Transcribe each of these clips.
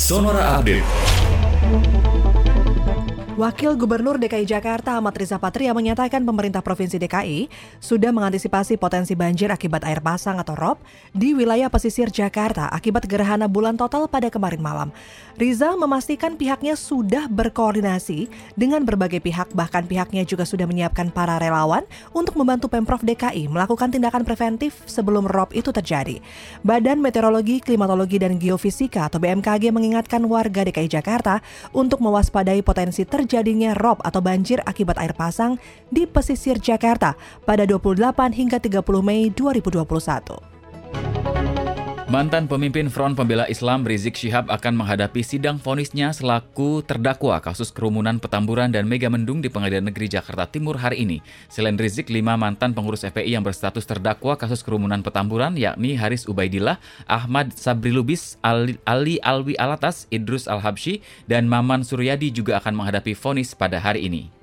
Sonora Update. Wakil Gubernur DKI Jakarta Ahmad Riza Patria menyatakan pemerintah Provinsi DKI sudah mengantisipasi potensi banjir akibat air pasang atau rob di wilayah pesisir Jakarta akibat gerhana bulan total pada kemarin malam. Riza memastikan pihaknya sudah berkoordinasi dengan berbagai pihak bahkan pihaknya juga sudah menyiapkan para relawan untuk membantu Pemprov DKI melakukan tindakan preventif sebelum rob itu terjadi. Badan Meteorologi, Klimatologi dan Geofisika atau BMKG mengingatkan warga DKI Jakarta untuk mewaspadai potensi terjadi terjadinya rob atau banjir akibat air pasang di pesisir Jakarta pada 28 hingga 30 Mei 2021. Mantan pemimpin Front Pembela Islam Rizik Syihab akan menghadapi sidang vonisnya selaku terdakwa kasus kerumunan Petamburan dan Mega Mendung di Pengadilan Negeri Jakarta Timur hari ini. Selain Rizik, lima mantan pengurus FPI yang berstatus terdakwa kasus kerumunan Petamburan yakni Haris Ubaidillah, Ahmad Sabri Lubis, Ali, Ali Alwi Alatas, Idrus Al-Habsyi, dan Maman Suryadi juga akan menghadapi vonis pada hari ini.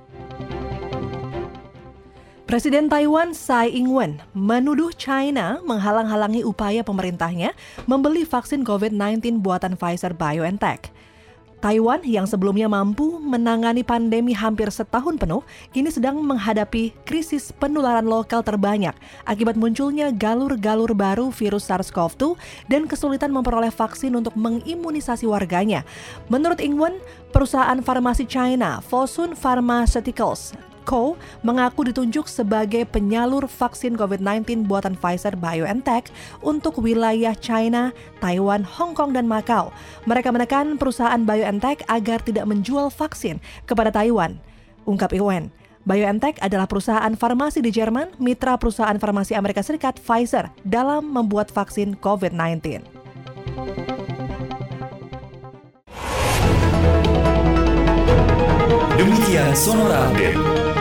Presiden Taiwan Tsai Ing-wen menuduh China menghalang-halangi upaya pemerintahnya membeli vaksin COVID-19 buatan Pfizer BioNTech. Taiwan yang sebelumnya mampu menangani pandemi hampir setahun penuh, kini sedang menghadapi krisis penularan lokal terbanyak akibat munculnya galur-galur baru virus SARS-CoV-2 dan kesulitan memperoleh vaksin untuk mengimunisasi warganya. Menurut Ingwen, perusahaan farmasi China, Fosun Pharmaceuticals, Co mengaku ditunjuk sebagai penyalur vaksin COVID-19 buatan Pfizer BioNTech untuk wilayah China, Taiwan, Hong Kong, dan Macau. Mereka menekan perusahaan BioNTech agar tidak menjual vaksin kepada Taiwan. Ungkap Iwan. BioNTech adalah perusahaan farmasi di Jerman, mitra perusahaan farmasi Amerika Serikat Pfizer dalam membuat vaksin COVID-19. Demikian Sonora Update.